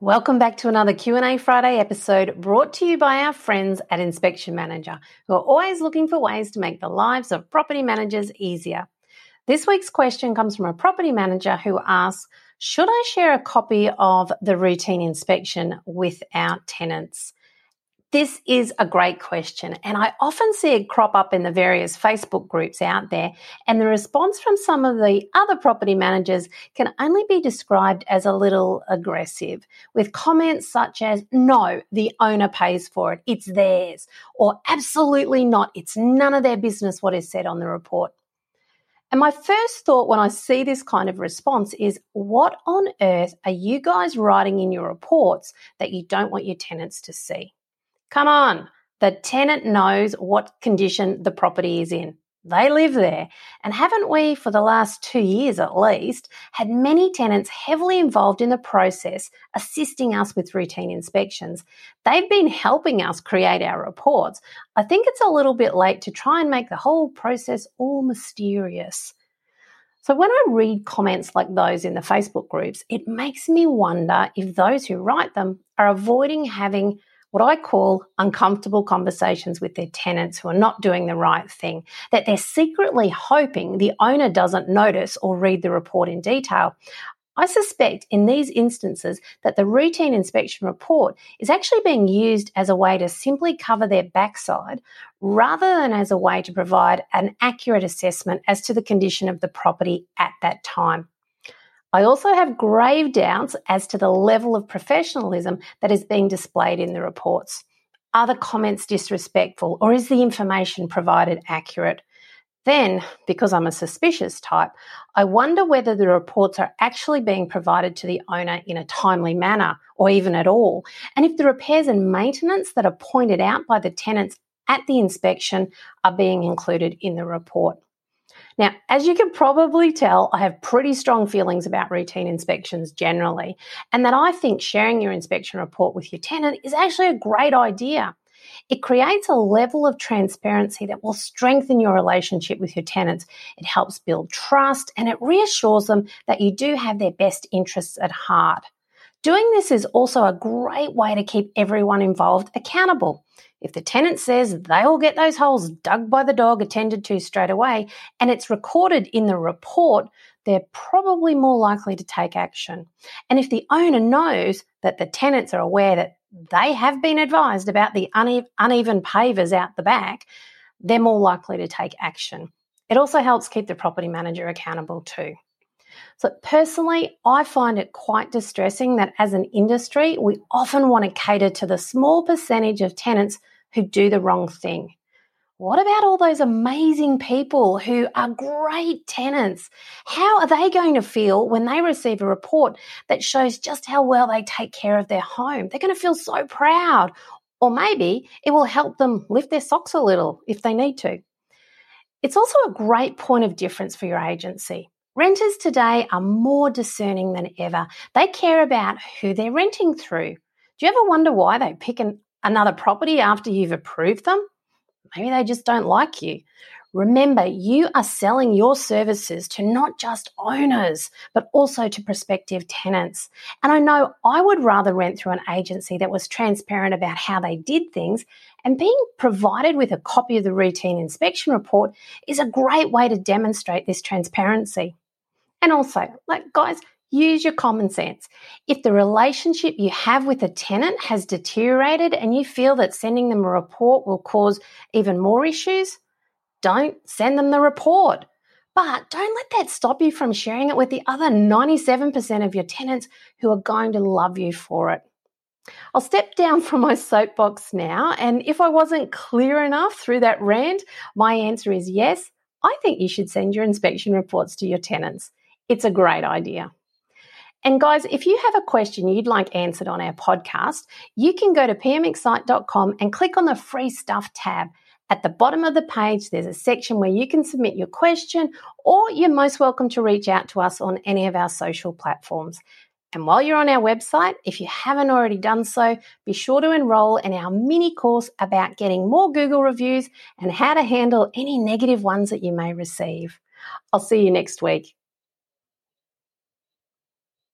Welcome back to another Q&A Friday episode brought to you by our friends at Inspection Manager, who are always looking for ways to make the lives of property managers easier. This week's question comes from a property manager who asks, should I share a copy of the routine inspection with our tenants? This is a great question, and I often see it crop up in the various Facebook groups out there. And the response from some of the other property managers can only be described as a little aggressive, with comments such as, No, the owner pays for it, it's theirs, or absolutely not, it's none of their business what is said on the report. And my first thought when I see this kind of response is, What on earth are you guys writing in your reports that you don't want your tenants to see? Come on, the tenant knows what condition the property is in. They live there. And haven't we, for the last two years at least, had many tenants heavily involved in the process, assisting us with routine inspections? They've been helping us create our reports. I think it's a little bit late to try and make the whole process all mysterious. So, when I read comments like those in the Facebook groups, it makes me wonder if those who write them are avoiding having what I call uncomfortable conversations with their tenants who are not doing the right thing, that they're secretly hoping the owner doesn't notice or read the report in detail. I suspect in these instances that the routine inspection report is actually being used as a way to simply cover their backside rather than as a way to provide an accurate assessment as to the condition of the property at that time. I also have grave doubts as to the level of professionalism that is being displayed in the reports. Are the comments disrespectful or is the information provided accurate? Then, because I'm a suspicious type, I wonder whether the reports are actually being provided to the owner in a timely manner or even at all, and if the repairs and maintenance that are pointed out by the tenants at the inspection are being included in the report. Now, as you can probably tell, I have pretty strong feelings about routine inspections generally, and that I think sharing your inspection report with your tenant is actually a great idea. It creates a level of transparency that will strengthen your relationship with your tenants. It helps build trust and it reassures them that you do have their best interests at heart. Doing this is also a great way to keep everyone involved accountable. If the tenant says they will get those holes dug by the dog attended to straight away and it's recorded in the report, they're probably more likely to take action. And if the owner knows that the tenants are aware that they have been advised about the uneven pavers out the back, they're more likely to take action. It also helps keep the property manager accountable too. So, personally, I find it quite distressing that as an industry, we often want to cater to the small percentage of tenants who do the wrong thing. What about all those amazing people who are great tenants? How are they going to feel when they receive a report that shows just how well they take care of their home? They're going to feel so proud. Or maybe it will help them lift their socks a little if they need to. It's also a great point of difference for your agency. Renters today are more discerning than ever. They care about who they're renting through. Do you ever wonder why they pick an, another property after you've approved them? Maybe they just don't like you. Remember, you are selling your services to not just owners, but also to prospective tenants. And I know I would rather rent through an agency that was transparent about how they did things, and being provided with a copy of the routine inspection report is a great way to demonstrate this transparency. And also, like, guys, use your common sense. If the relationship you have with a tenant has deteriorated and you feel that sending them a report will cause even more issues, don't send them the report. But don't let that stop you from sharing it with the other 97% of your tenants who are going to love you for it. I'll step down from my soapbox now, and if I wasn't clear enough through that rant, my answer is yes. I think you should send your inspection reports to your tenants. It's a great idea. And guys, if you have a question you'd like answered on our podcast, you can go to pmxcite.com and click on the free stuff tab. At the bottom of the page, there's a section where you can submit your question, or you're most welcome to reach out to us on any of our social platforms. And while you're on our website, if you haven't already done so, be sure to enroll in our mini course about getting more Google reviews and how to handle any negative ones that you may receive. I'll see you next week.